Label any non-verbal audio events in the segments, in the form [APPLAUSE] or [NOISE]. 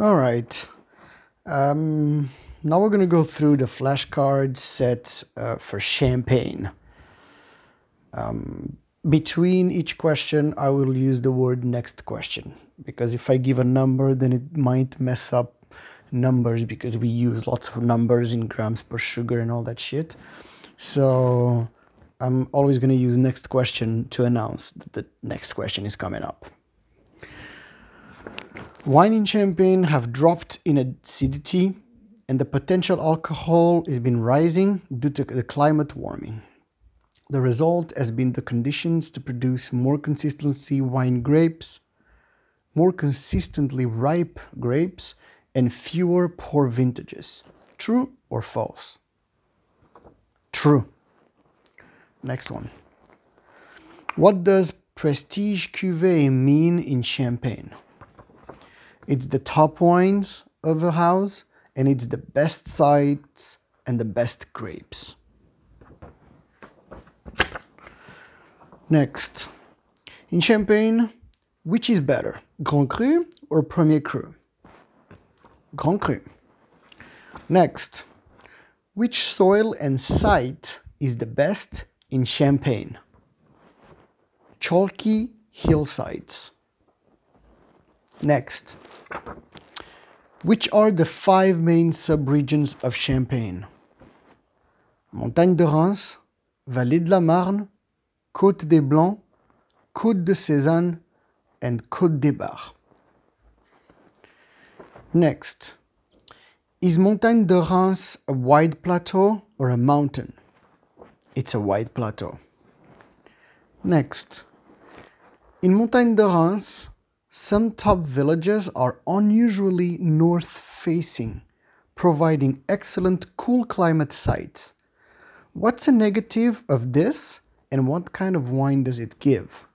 All right. Um, now we're going to go through the flashcard set uh, for champagne. Um, between each question, I will use the word next question because if I give a number, then it might mess up numbers because we use lots of numbers in grams per sugar and all that shit. So I'm always going to use next question to announce that the next question is coming up. Wine and champagne have dropped in acidity and the potential alcohol has been rising due to the climate warming. The result has been the conditions to produce more consistency wine grapes, more consistently ripe grapes, and fewer poor vintages. True or false? True. Next one. What does prestige cuvée mean in champagne? It's the top wines of a house and it's the best sites and the best grapes. Next. In Champagne, which is better, Grand Cru or Premier Cru? Grand Cru. Next. Which soil and site is the best in Champagne? Chalky hillsides. Next. Which are the five main subregions of Champagne? Montagne de Reims, Vallée de la Marne, Côte des Blancs, Côte de Sézanne, and Côte des Bar. Next, is Montagne de Reims a wide plateau or a mountain? It's a wide plateau. Next, in Montagne de Reims, some top villages are unusually north facing, providing excellent cool climate sites. What's a negative of this and what kind of wine does it give?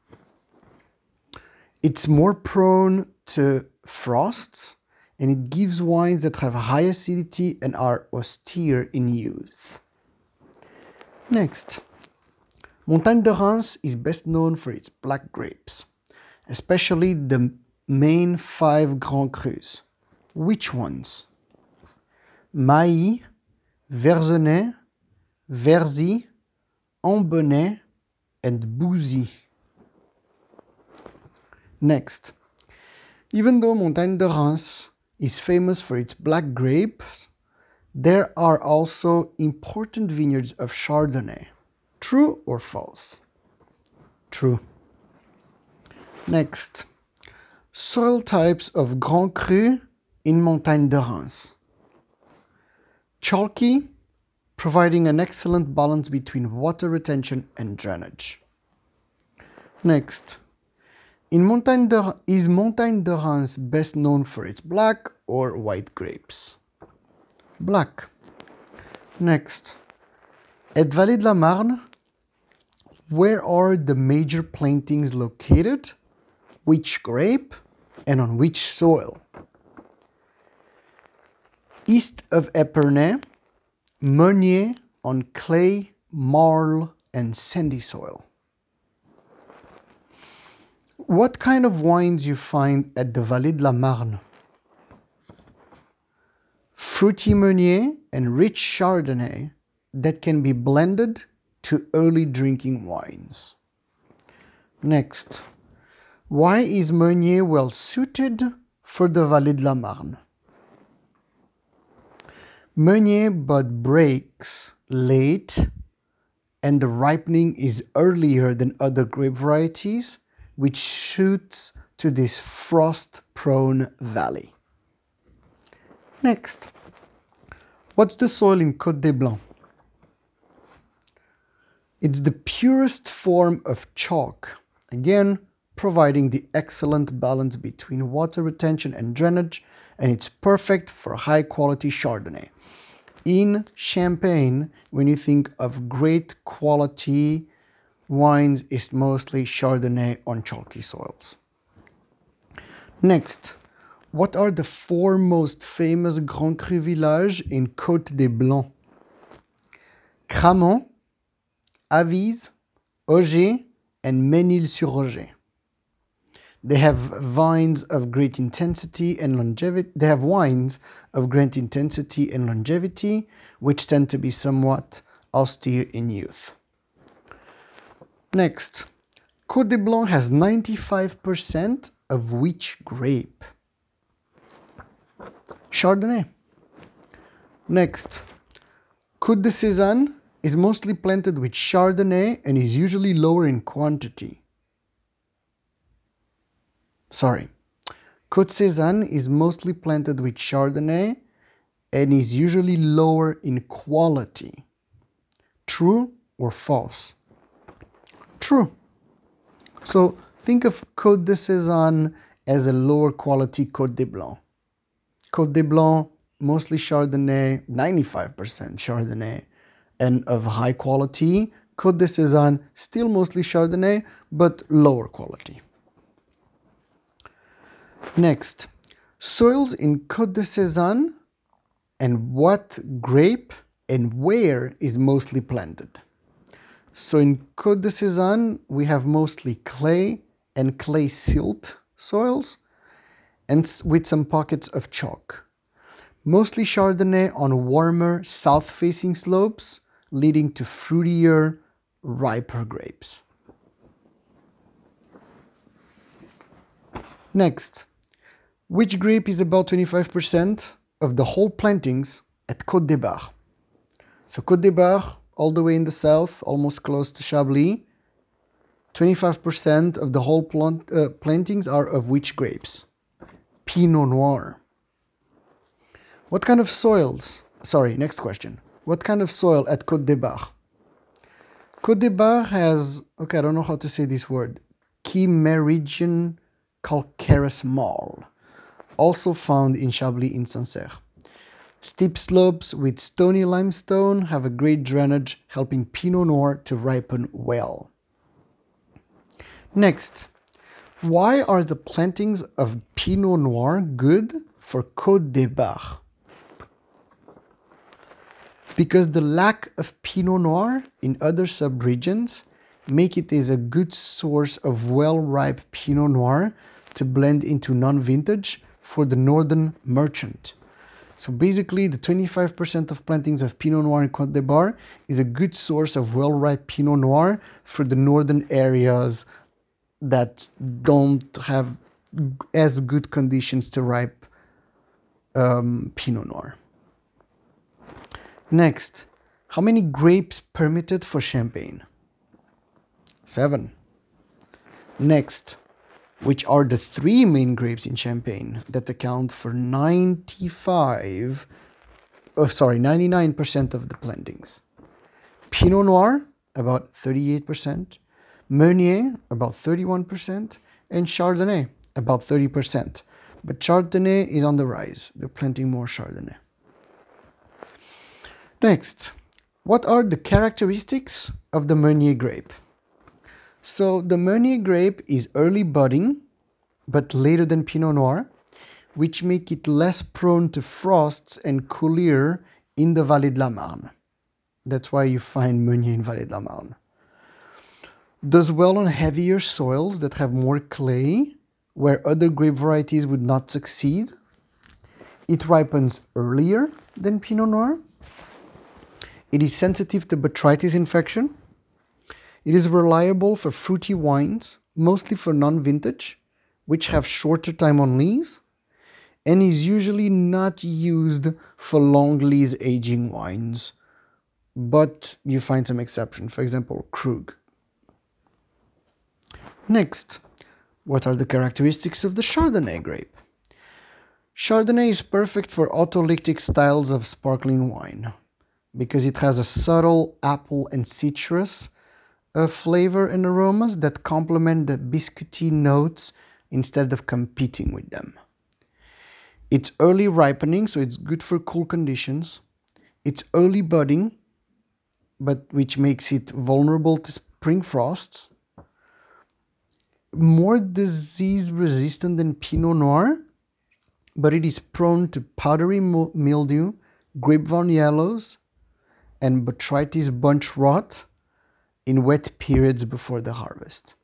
It's more prone to frosts and it gives wines that have high acidity and are austere in use. Next, Montagne de Reims is best known for its black grapes, especially the main five Grand Crus. Which ones? Mailly, Verzenay, Verzy, Ambonnay, and Bouzy. Next, even though Montagne de Reims is famous for its black grapes, there are also important vineyards of Chardonnay. True or false? True. Next, soil types of Grand Cru in Montagne de Reims. Chalky, providing an excellent balance between water retention and drainage. Next, in Montagne de, is Montagne de Reims best known for its black or white grapes? Black. Next, at Vallée de la Marne, where are the major plantings located? Which grape and on which soil? East of Epernay, Meunier on clay, marl, and sandy soil. What kind of wines you find at the Vallée de la Marne? Fruity Meunier and rich Chardonnay that can be blended to early drinking wines. Next, why is Meunier well suited for the Vallée de la Marne? Meunier bud breaks late and the ripening is earlier than other grape varieties, which suits to this frost-prone valley. Next, what's the soil in Côte des Blancs? It's the purest form of chalk, again providing the excellent balance between water retention and drainage, and it's perfect for high quality Chardonnay in Champagne, when you think of great quality wines, it's mostly Chardonnay on chalky soils. Next, what are the four most famous Grand Cru villages in Côte des Blancs? Cramant, Avise, Oger, and Mesnil-sur-Oger. They have vines of great intensity and longevity. They have wines of great intensity and longevity, which tend to be somewhat austere in youth. Next, Côte de Blanc has 95% of which grape? Chardonnay. Next, Côte de Sézanne is mostly planted with Chardonnay and is usually lower in quantity. Sorry. Côte Sézanne is mostly planted with Chardonnay and is usually lower in quality. True or false? True. So think of Côte de Sézanne as a lower quality Côte de Blanc. Côte de Blanc, mostly Chardonnay, 95% Chardonnay, and of high quality. Côte de Sézanne, still mostly Chardonnay, but lower quality. Next, soils in Côte de Sézanne and what grape and where is mostly planted. So in Côte de Sézanne, we have mostly clay and clay silt soils and with some pockets of chalk. Mostly Chardonnay on warmer south-facing slopes, leading to fruitier, riper grapes. Next, which grape is about 25% of the whole plantings at Côte des Bar? So Côte des Bar, all the way in the south, almost close to Chablis, 25% of the whole plant, uh, plantings are of which grapes? Pinot Noir. What kind of soils? Sorry, next question. What kind of soil at Côte des Bar? Côte des Bar has, okay, I don't know how to say this word, Kimmeridgian calcareous marl, also found in Chablis in Sancerre. Steep slopes with stony limestone have a great drainage, helping Pinot Noir to ripen well. Next, why are the plantings of Pinot Noir good for Côte des Bar? Because the lack of Pinot Noir in other subregions make it as a good source of well-ripe Pinot Noir to blend into non-vintage for the northern merchant. So basically, the 25% of plantings of Pinot Noir in Côte des Bar is a good source of well-ripe Pinot Noir for the northern areas that don't have as good conditions to ripe um, Pinot Noir. Next, how many grapes permitted for Champagne? Seven. Next, which are the three main grapes in Champagne that account for 95, oh, sorry, 99% of the plantings. Pinot Noir, about 38%, Meunier, about 31%, and Chardonnay, about 30%. But Chardonnay is on the rise. They're planting more Chardonnay. Next, what are the characteristics of the Meunier grape? So the Meunier grape is early budding, but later than Pinot Noir, which make it less prone to frosts and cooler in the Vallée de la Marne. That's why you find Meunier in Vallée de la Marne does well on heavier soils that have more clay, where other grape varieties would not succeed. It ripens earlier than Pinot Noir. It is sensitive to botrytis infection. It is reliable for fruity wines, mostly for non-vintage, which have shorter time on lees, and is usually not used for long lees aging wines, but you find some exception, for example, Krug. Next, what are the characteristics of the Chardonnay grape? Chardonnay is perfect for autolytic styles of sparkling wine because it has a subtle apple and citrus uh, flavor and aromas that complement the biscuity notes instead of competing with them. It's early ripening, so it's good for cool conditions. It's early budding, but which makes it vulnerable to spring frosts more disease resistant than Pinot Noir, but it is prone to powdery mildew, grapevine yellows, and botrytis bunch rot in wet periods before the harvest.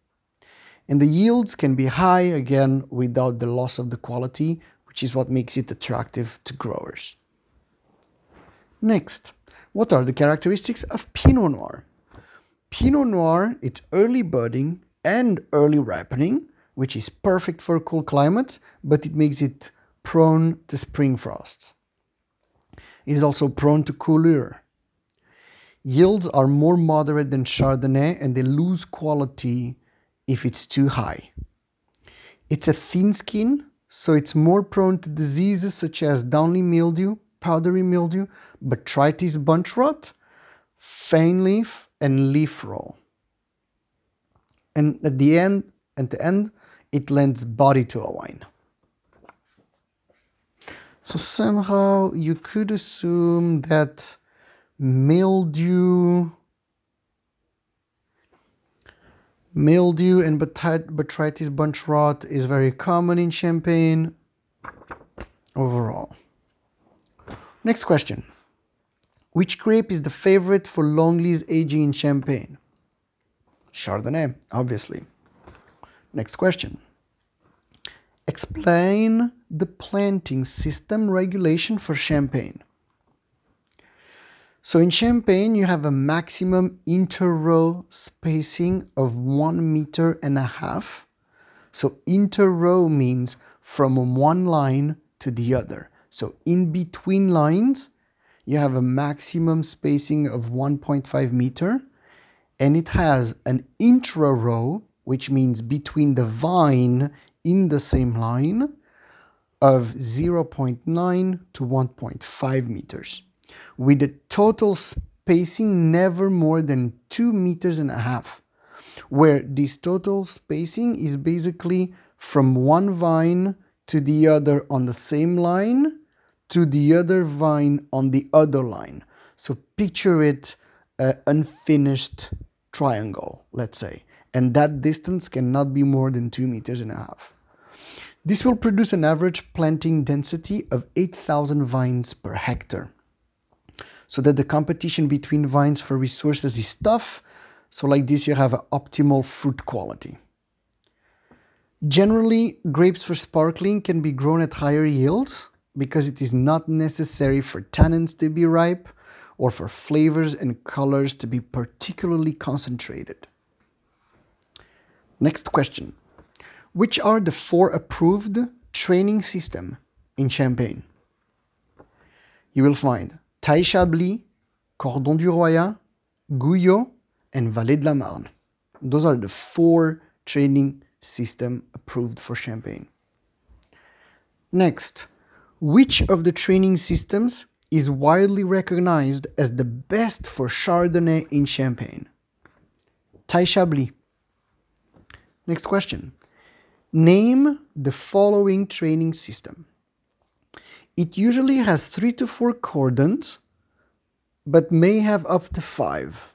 And the yields can be high again without the loss of the quality, which is what makes it attractive to growers. Next, what are the characteristics of Pinot Noir? Pinot Noir, it's early budding and early ripening, which is perfect for cool climates, but it makes it prone to spring frosts. It is also prone to coulure. Yields are more moderate than Chardonnay and they lose quality if it's too high. It's a thin skin, so it's more prone to diseases such as downy mildew, powdery mildew, botrytis bunch rot, fanleaf, and leaf roll. And at the end, at the end, it lends body to a wine. So somehow you could assume that mildew mildew and botrytis bunch rot is very common in champagne overall. Next question. Which grape is the favorite for long lees aging in champagne? Chardonnay, obviously. Next question. Explain the planting system regulation for champagne. So in champagne, you have a maximum inter-row spacing of one meter and a half. So inter-row means from one line to the other. So in between lines, you have a maximum spacing of 1.5 meter and it has an intra-row, which means between the vine in the same line of 0.9 to 1.5 meters with a total spacing never more than 2 meters and a half where this total spacing is basically from one vine to the other on the same line to the other vine on the other line. So picture it an unfinished triangle, let's say, and that distance cannot be more than 2 meters and a half. This will produce an average planting density of 8,000 vines per hectare. So that the competition between vines for resources is tough. So like this, you have an optimal fruit quality. Generally, grapes for sparkling can be grown at higher yields because it is not necessary for tannins to be ripe or for flavors and colors to be particularly concentrated. Next question. Which are the four approved training system in Champagne? You will find Taille Chablis, Cordon du Royat, Guyot, and Vallée de la Marne. Those are the four training system approved for Champagne. Next, which of the training systems is widely recognized as the best for Chardonnay in Champagne? Taille Chablis. Next question. Name the following training system. It usually has three to four cordons, but may have up to five.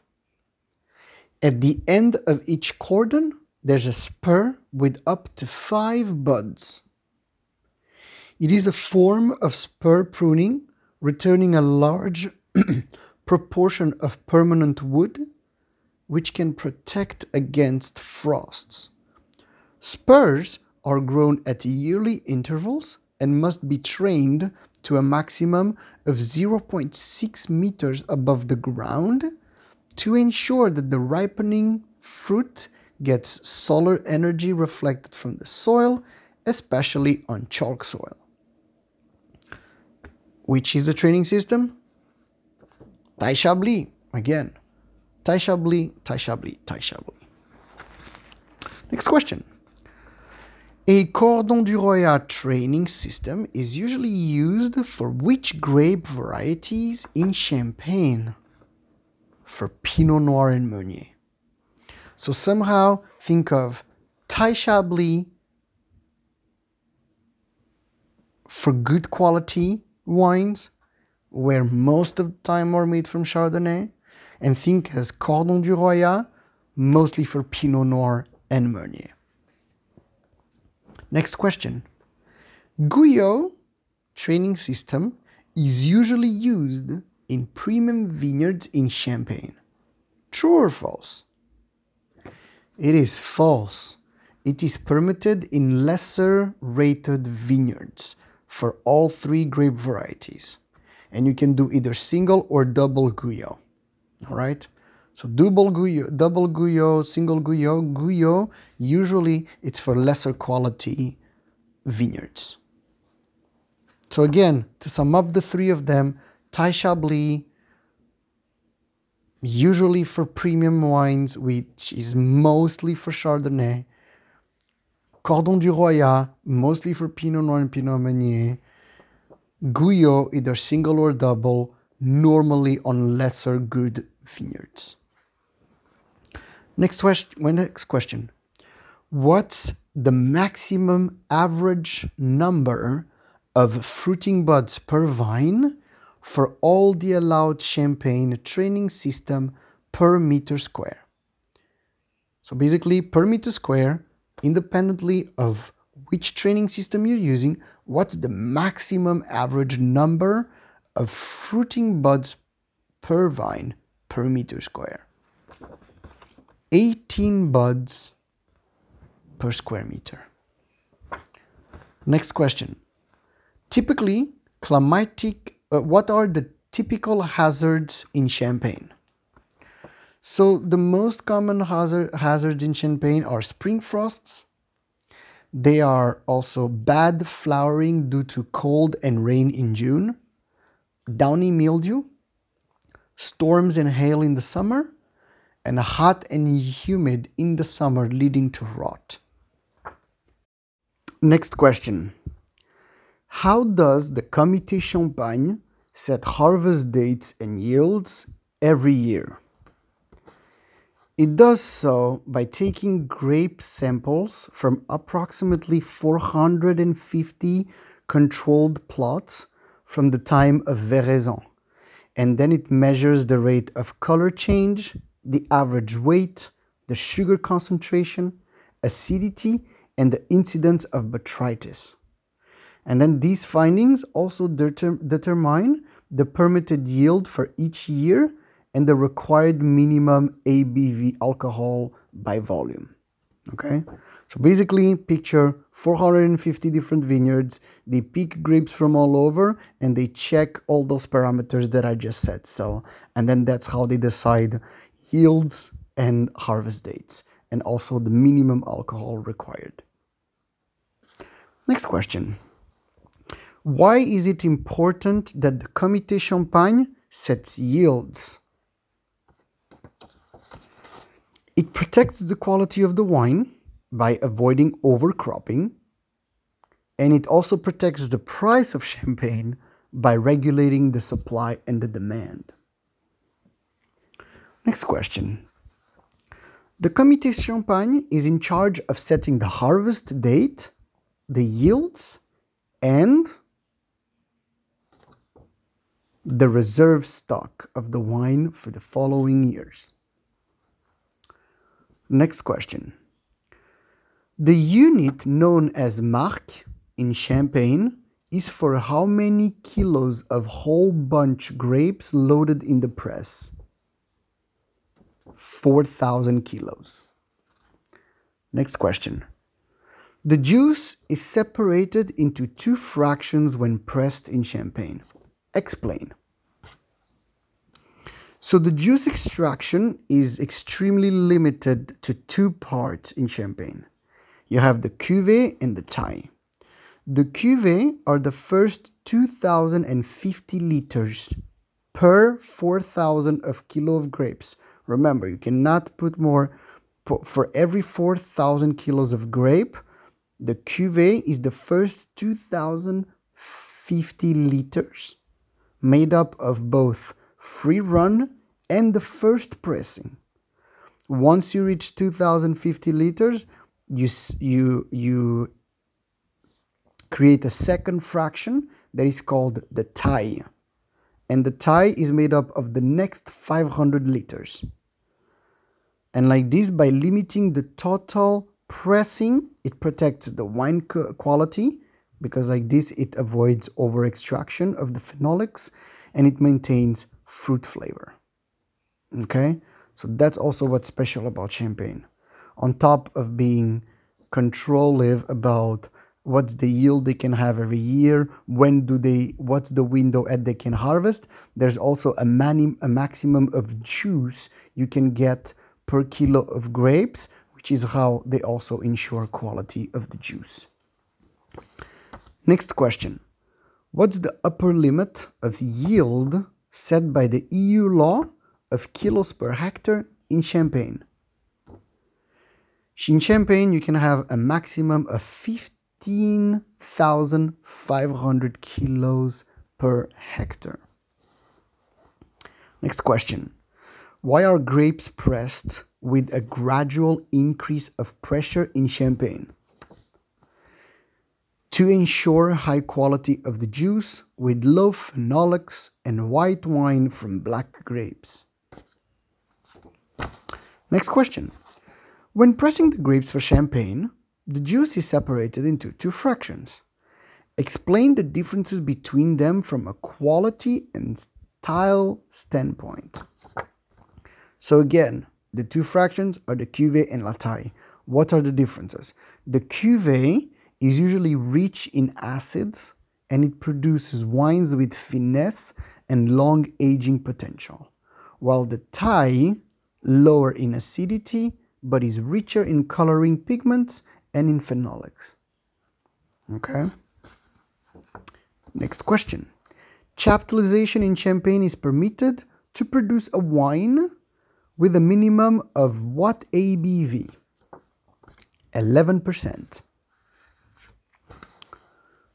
At the end of each cordon, there's a spur with up to five buds. It is a form of spur pruning, returning a large [CLEARS THROAT] proportion of permanent wood, which can protect against frosts. Spurs are grown at yearly intervals and must be trained to a maximum of 0.6 meters above the ground to ensure that the ripening fruit gets solar energy reflected from the soil, especially on chalk soil. Which is the training system? Taille Chablis, again. Chablis, Taille Chablis. Next question. A Cordon du Royat training system is usually used for which grape varieties in Champagne? For Pinot Noir and Meunier. So somehow think of Taille Chablis for good quality wines, where most of the time are made from Chardonnay, and think as Cordon du Royat, mostly for Pinot Noir and Meunier. Next question. Guyot training system is usually used in premium vineyards in Champagne. True or false? It is false. it is permitted in lesser rated vineyards for all three grape varieties. And you can do either single or double Guyot. All right? So double Guyot, double Guyot, single Guyot, Guyot, usually it's for lesser quality vineyards. So again, to sum up the three of them, Taille Chablis, usually for premium wines, which is mostly for Chardonnay, Cordon du Royat, mostly for Pinot Noir and Pinot Meunier, Guyot, either single or double, normally on lesser good vineyards. Next question. Next question. What's the maximum average number of fruiting buds per vine for all the allowed champagne training system per meter square? So basically, per meter square, independently of which training system you're using, what's the maximum average number of fruiting buds per vine per meter square? 18 buds per square meter. Next question. Typically, climatic, uh, what are the typical hazards in Champagne? So the most common hazard, hazards in Champagne are spring frosts. They are also bad flowering due to cold and rain in June, downy mildew, storms and hail in the summer, and hot and humid in the summer leading to rot. Next question. How does the Comité Champagne set harvest dates and yields every year? It does so by taking grape samples from approximately 450 controlled plots from the time of veraison, and then it measures the rate of color change, the average weight, the sugar concentration, acidity, and the incidence of botrytis. And then these findings also deter determine the permitted yield for each year and the required minimum ABV alcohol by volume. Okay? So basically, picture 450 different vineyards. They pick grapes from all over and they check all those parameters that I just said. So, and then that's how they decide yields and harvest dates and also the minimum alcohol required. Next question. Why is it important that the Comité Champagne sets yields? It protects the quality of the wine by avoiding overcropping, and it also protects the price of champagne by regulating the supply and the demand. Next question. The Comité Champagne is in charge of setting the harvest date, the yields, and the reserve stock of the wine for the following years. Next question. The unit known as marc in Champagne is for how many kilos of whole bunch grapes loaded in the press? 4,000 kilos. Next question. The juice is separated into two fractions when pressed in champagne. Explain. So the juice extraction is extremely limited to two parts in champagne. You have the cuvee and the taille. The cuvee are the first 2050 liters per 4000 of kilo of grapes Remember, you cannot put more, for every 4,000 kilos of grape, the cuvee is the first 2,050 liters made up of both free run and the first pressing. Once you reach 2,050 liters, you, you, you create a second fraction that is called the taille. And the taille is made up of the next 500 liters. And like this, by limiting the total pressing, it protects the wine quality because like this, it avoids over extraction of the phenolics and it maintains fruit flavor. Okay, so that's also what's special about champagne. On top of being controlling about what's the yield they can have every year, when do they, what's the window at they can harvest. There's also a, mani, a maximum of juice you can get per kilo of grapes, which is how they also ensure quality of the juice. Next question. What's the upper limit of yield set by the EU law of kilos per hectare in Champagne? In Champagne, you can have a maximum of 15,500 kilos per hectare. Next question. Why are grapes pressed with a gradual increase of pressure in Champagne? To ensure high quality of the juice with low phenolics and white wine from black grapes. Next question. When pressing the grapes for champagne, the juice is separated into two fractions. Explain the differences between them from a quality and style standpoint. So again, the two fractions are the cuvee and la taille. What are the differences? The cuvee is usually rich in acids and it produces wines with finesse and long aging potential, while the taille lower in acidity but is richer in coloring pigments and in phenolics. Okay. Next question. Chaptalization in champagne is permitted to produce a wine with a minimum of what ABV? 11%.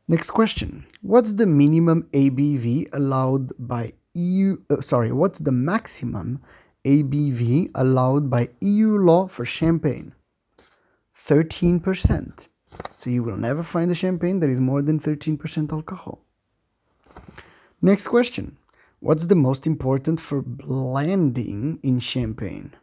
Next question. What's the minimum ABV allowed by EU, uh, sorry, what's the maximum ABV allowed by EU law for champagne? 13%. So you will never find a champagne that is more than 13% alcohol. Next question. What's the most important for blending in champagne?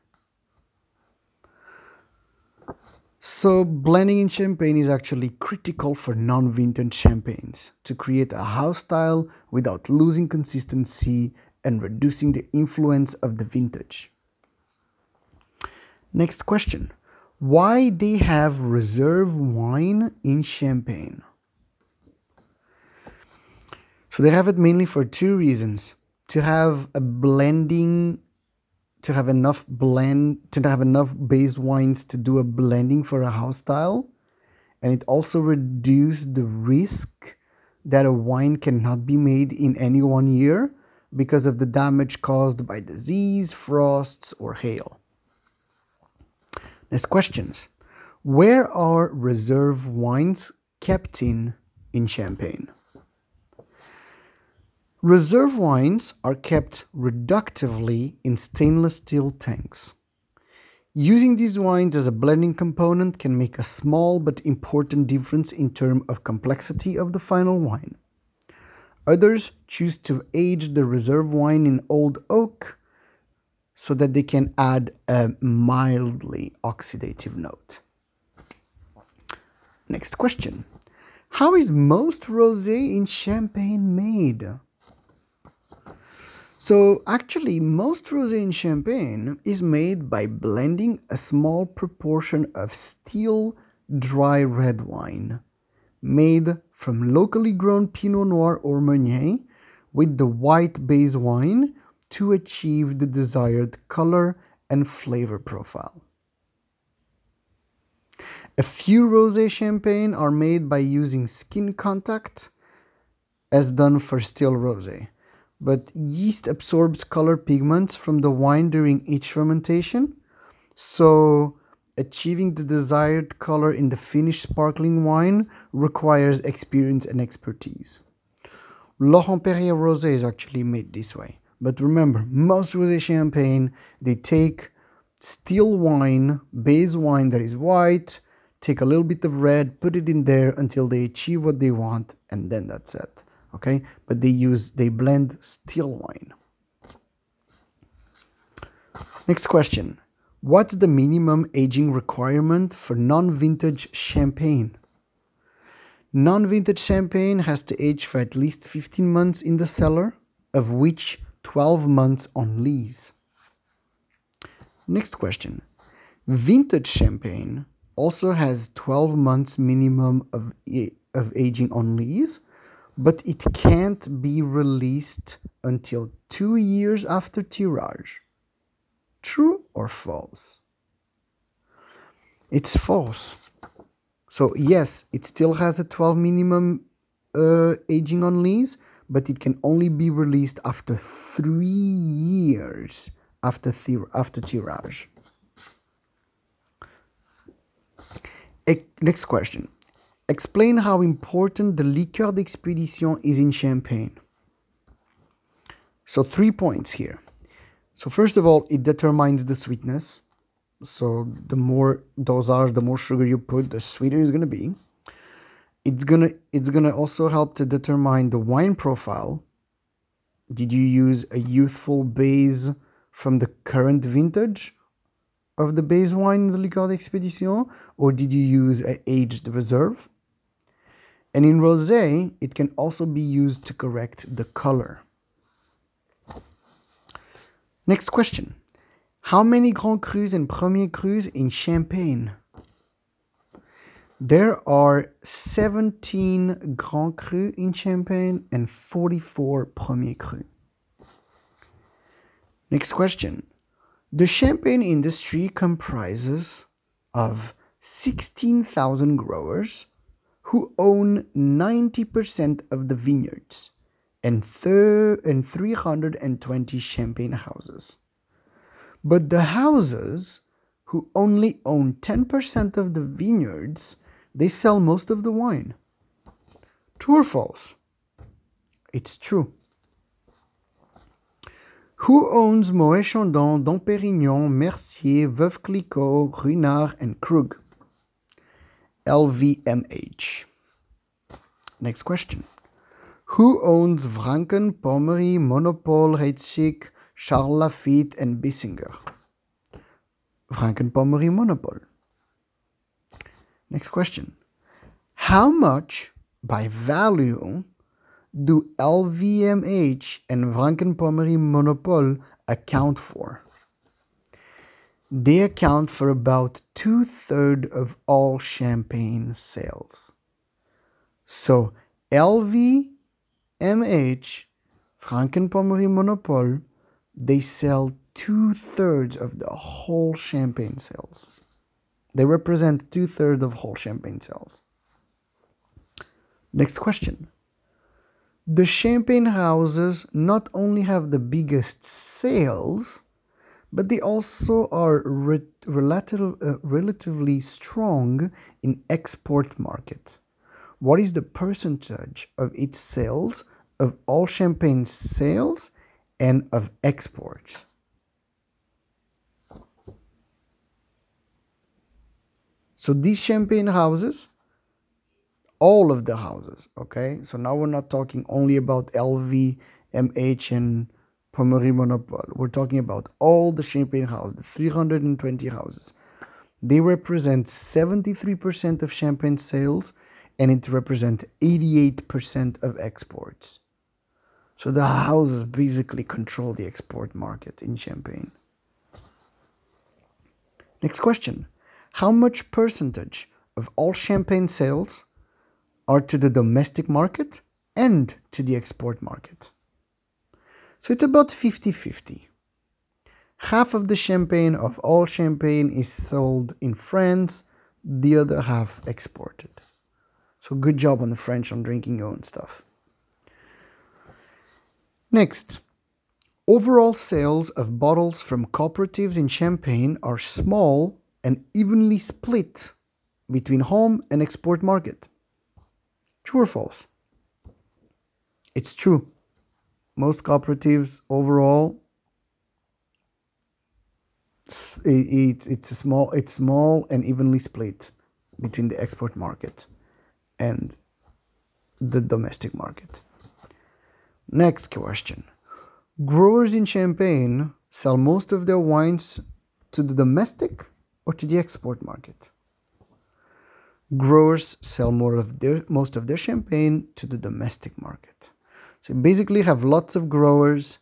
So, blending in champagne is actually critical for non vintage champagnes to create a house style without losing consistency and reducing the influence of the vintage. Next question Why do they have reserve wine in champagne? So, they have it mainly for two reasons to have a blending to have enough blend to have enough base wines to do a blending for a house style and it also reduces the risk that a wine cannot be made in any one year because of the damage caused by disease, frosts, or hail. Next questions. Where are reserve wines kept in in Champagne? Reserve wines are kept reductively in stainless steel tanks. Using these wines as a blending component can make a small but important difference in terms of complexity of the final wine. Others choose to age the reserve wine in old oak so that they can add a mildly oxidative note. Next question. How is most rosé in Champagne made? So actually, most rosé in Champagne is made by blending a small proportion of still dry red wine made from locally grown Pinot Noir or Meunier with the white base wine to achieve the desired color and flavor profile. A few rosé champagne are made by using skin contact as done for still rosé but yeast absorbs color pigments from the wine during each fermentation. So, achieving the desired color in the finished sparkling wine requires experience and expertise. Laurent Perrier Rosé is actually made this way. But remember, most rosé champagne, they take still wine, base wine that is white, take a little bit of red, put it in there until they achieve what they want, and then that's it okay? But they use they blend still wine. Next question. What's the minimum aging requirement for non-vintage champagne? Non-vintage champagne has to age for at least 15 months in the cellar of which 12 months on lees next question. Vintage champagne also has 12 months minimum of, of aging on lees, but it can't be released until two years after tirage. True or false? It's false. So yes, it still has a 12 minimum uh, aging on lees, but it can only be released after three years after, thir- after tirage. Next question. Explain how important the liqueur d'expédition is in champagne. So three points here. So first of all, it determines the sweetness. So the more dosage, the more sugar you put, the sweeter it's gonna be. It's gonna it's gonna also help to determine the wine profile. Did you use a youthful base from the current vintage of the base wine, the Liqueur d'Expédition, or did you use a aged reserve? And in rosé, it can also be used to correct the color. Next question. How many Grand Crus and Premier Crus in Champagne? There are 17 Grand Cru in Champagne and 44 Premier Cru. Next question. The champagne industry comprises of 16,000 growers who own 90% of the vineyards and, thir- and 320 champagne houses. But the houses who only own 10% of the vineyards, they sell most of the wine. True or false? It's true. Who owns Moet Chandon, Dom Perignon, Mercier, Veuve Clicquot, Ruinart, and Krug? LVMH. Next question. Who owns Vranken, Pommery, Monopole, Heidsieck, Charles Lafitte, and Bissinger? Vranken, Pommery, Monopole. Next question. How much by value do LVMH and Franken, Pommery, Monopole account for? They account for about two thirds of all champagne sales. So LVMH, Vranken, Pommery, Monopole, they sell two thirds of the whole champagne sales. They represent two thirds of whole champagne sales. Next question. The champagne houses not only have the biggest sales, but they also are re- relative, uh, relatively strong in export market. What is the percentage of its sales of all champagne sales and of exports? So these champagne houses, all of the houses, okay? So now we're not talking only about LV, MH, and Pommery Monopole. We're talking about all the champagne houses, the 320 houses. They represent 73% of champagne sales and it represents 88% of exports. So the houses basically control the export market in Champagne. Next question. How much percentage of all champagne sales are to the domestic market and to the export market? So it's about 50 50. Half of the champagne of all champagne is sold in France, the other half exported. So good job on the French on drinking your own stuff. Next, overall sales of bottles from cooperatives in Champagne are small and evenly split between home and export market. True or false? It's true. Most cooperatives overall it's, it's, small it's small and evenly split between the export market and the domestic market. Next question. Growers in Champagne sell most of their wines to the domestic or to the export market? Growers sell more of their most of their champagne to the domestic market. So you basically have lots of growers.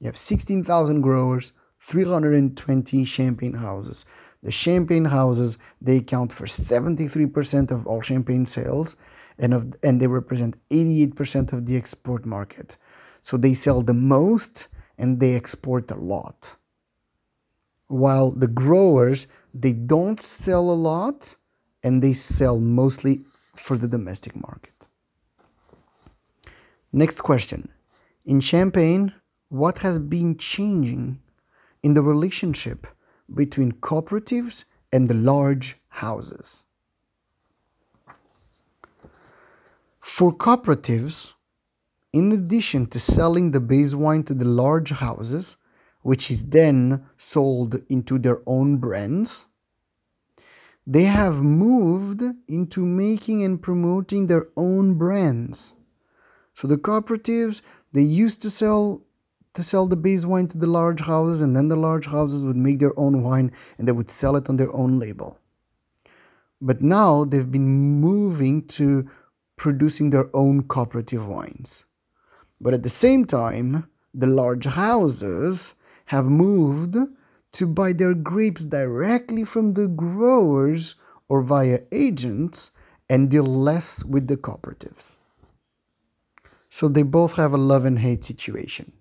You have 16,000 growers, 320 champagne houses. The champagne houses, they account for 73% of all champagne sales and, of, and they represent 88% of the export market. So they sell the most and they export a lot. While the growers, they don't sell a lot and they sell mostly for the domestic market. Next question. In Champagne, what has been changing in the relationship between cooperatives and the large houses? For cooperatives, in addition to selling the base wine to the large houses, which is then sold into their own brands, they have moved into making and promoting their own brands. So the cooperatives, they used to sell to sell the base wine to the large houses and then the large houses would make their own wine and they would sell it on their own label. But now they've been moving to producing their own cooperative wines. But at the same time, the large houses have moved to buy their grapes directly from the growers or via agents and deal less with the cooperatives. So they both have a love and hate situation.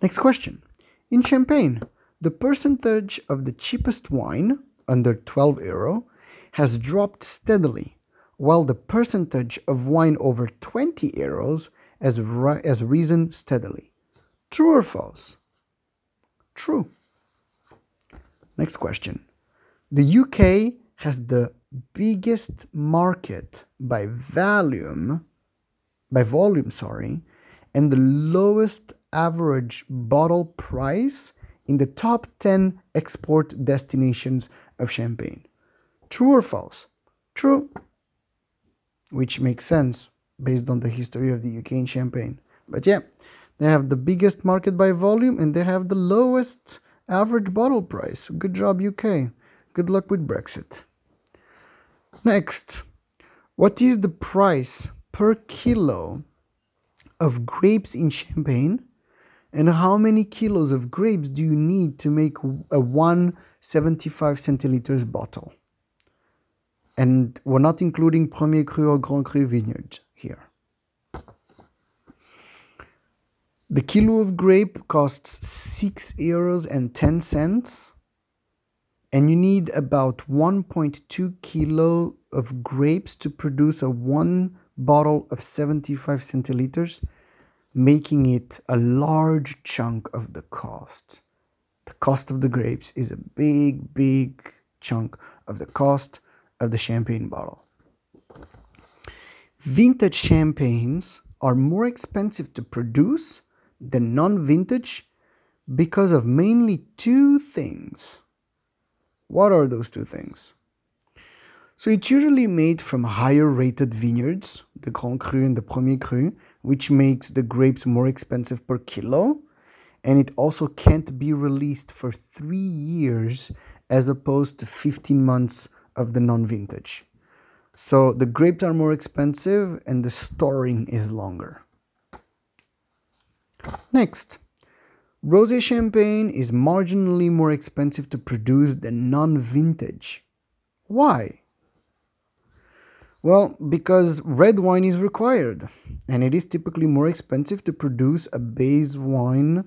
Next question. In Champagne, the percentage of the cheapest wine, under 12 euro, has dropped steadily, while the percentage of wine over 20 euros has, has risen steadily. True or false? True. Next question. The UK has the biggest market by volume, by volume, sorry, and the lowest average bottle price in the top 10 export destinations of champagne. True or false? True. Which makes sense based on the history of the UK in champagne. But yeah, they have the biggest market by volume and they have the lowest average bottle price. Good job, UK. Good luck with Brexit. Next, what is the price per kilo of grapes in Champagne? And how many kilos of grapes do you need to make a 175 centiliters bottle? And we're not including Premier Cru or Grand Cru vineyards here. The kilo of grape costs 6 euros and 10 cents. And you need about 1.2 kilo of grapes to produce a one bottle of 75 centiliters, making it a large chunk of the cost. The cost of the grapes is a big, big chunk of the cost of the champagne bottle. Vintage champagnes are more expensive to produce than non-vintage because of mainly two things. What are those two things? So it's usually made from higher rated vineyards, the Grand Cru and the Premier Cru, which makes the grapes more expensive per kilo. And it also can't be released for three years as opposed to 15 months of the non-vintage. So the grapes are more expensive and the storing is longer. Next, rosé champagne is marginally more expensive to produce than non-vintage. Why? Well, because red wine is required, and it is typically more expensive to produce a base wine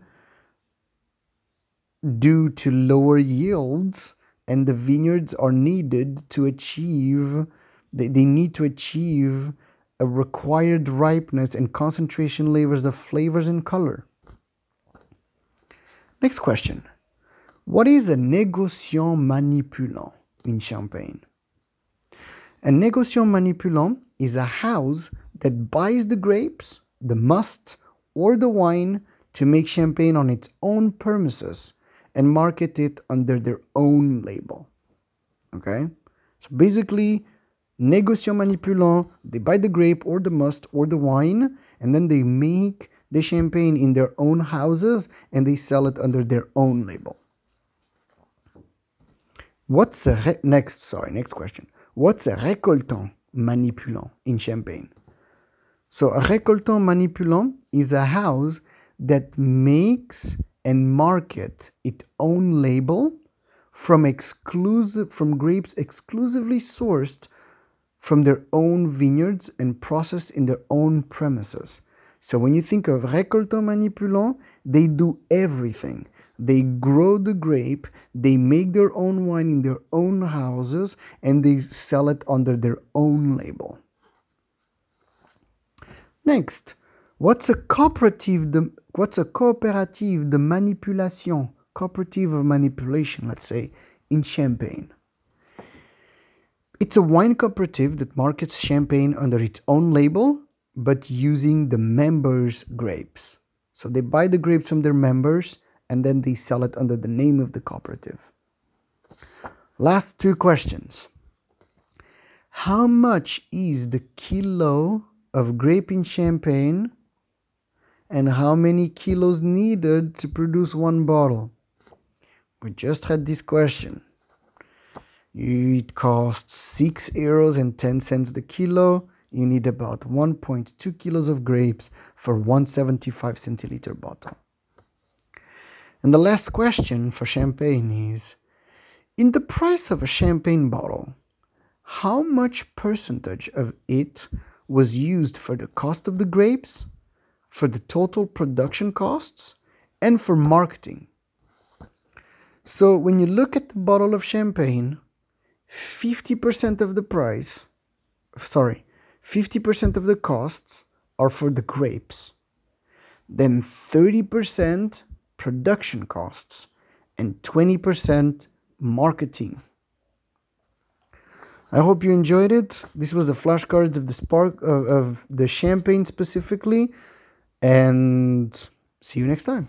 due to lower yields, and the vineyards are needed to achieve, they, they need to achieve a required ripeness and concentration levels of flavors and color. Next question. What is a négociant manipulant in Champagne? A négociant manipulant is a house that buys the grapes, the must, or the wine to make champagne on its own premises and market it under their own label. Okay? So basically, négociant manipulant, they buy the grape or the must or the wine and then they make the champagne in their own houses and they sell it under their own label. What's a next? Sorry, next question. What's a récoltant manipulant in Champagne? So a récoltant manipulant is a house that makes and market its own label from exclusive from grapes exclusively sourced from their own vineyards and processed in their own premises. So when you think of récoltant manipulant, they do everything. They grow the grape, they make their own wine in their own houses, and they sell it under their own label. Next, what's a cooperative de, what's a coopérative de manipulation, cooperative of manipulation, let's say, in Champagne? It's a wine cooperative that markets champagne under its own label, but using the members' grapes. So they buy the grapes from their members and then they sell it under the name of the cooperative. Last two questions. How much is the kilo of grape in champagne and how many kilos needed to produce one bottle? We just had this question. It costs 6 euros and 10 cents the kilo. You need about 1.2 kilos of grapes for 175 centiliter bottle. And the last question for champagne is In the price of a champagne bottle, how much percentage of it was used for the cost of the grapes, for the total production costs, and for marketing? So when you look at the bottle of champagne, 50% of the price, sorry, 50% of the costs are for the grapes. Then 30% production costs, and 20% marketing. I hope you enjoyed it. This was the flashcards of the spark of, of the champagne specifically, and see you next time.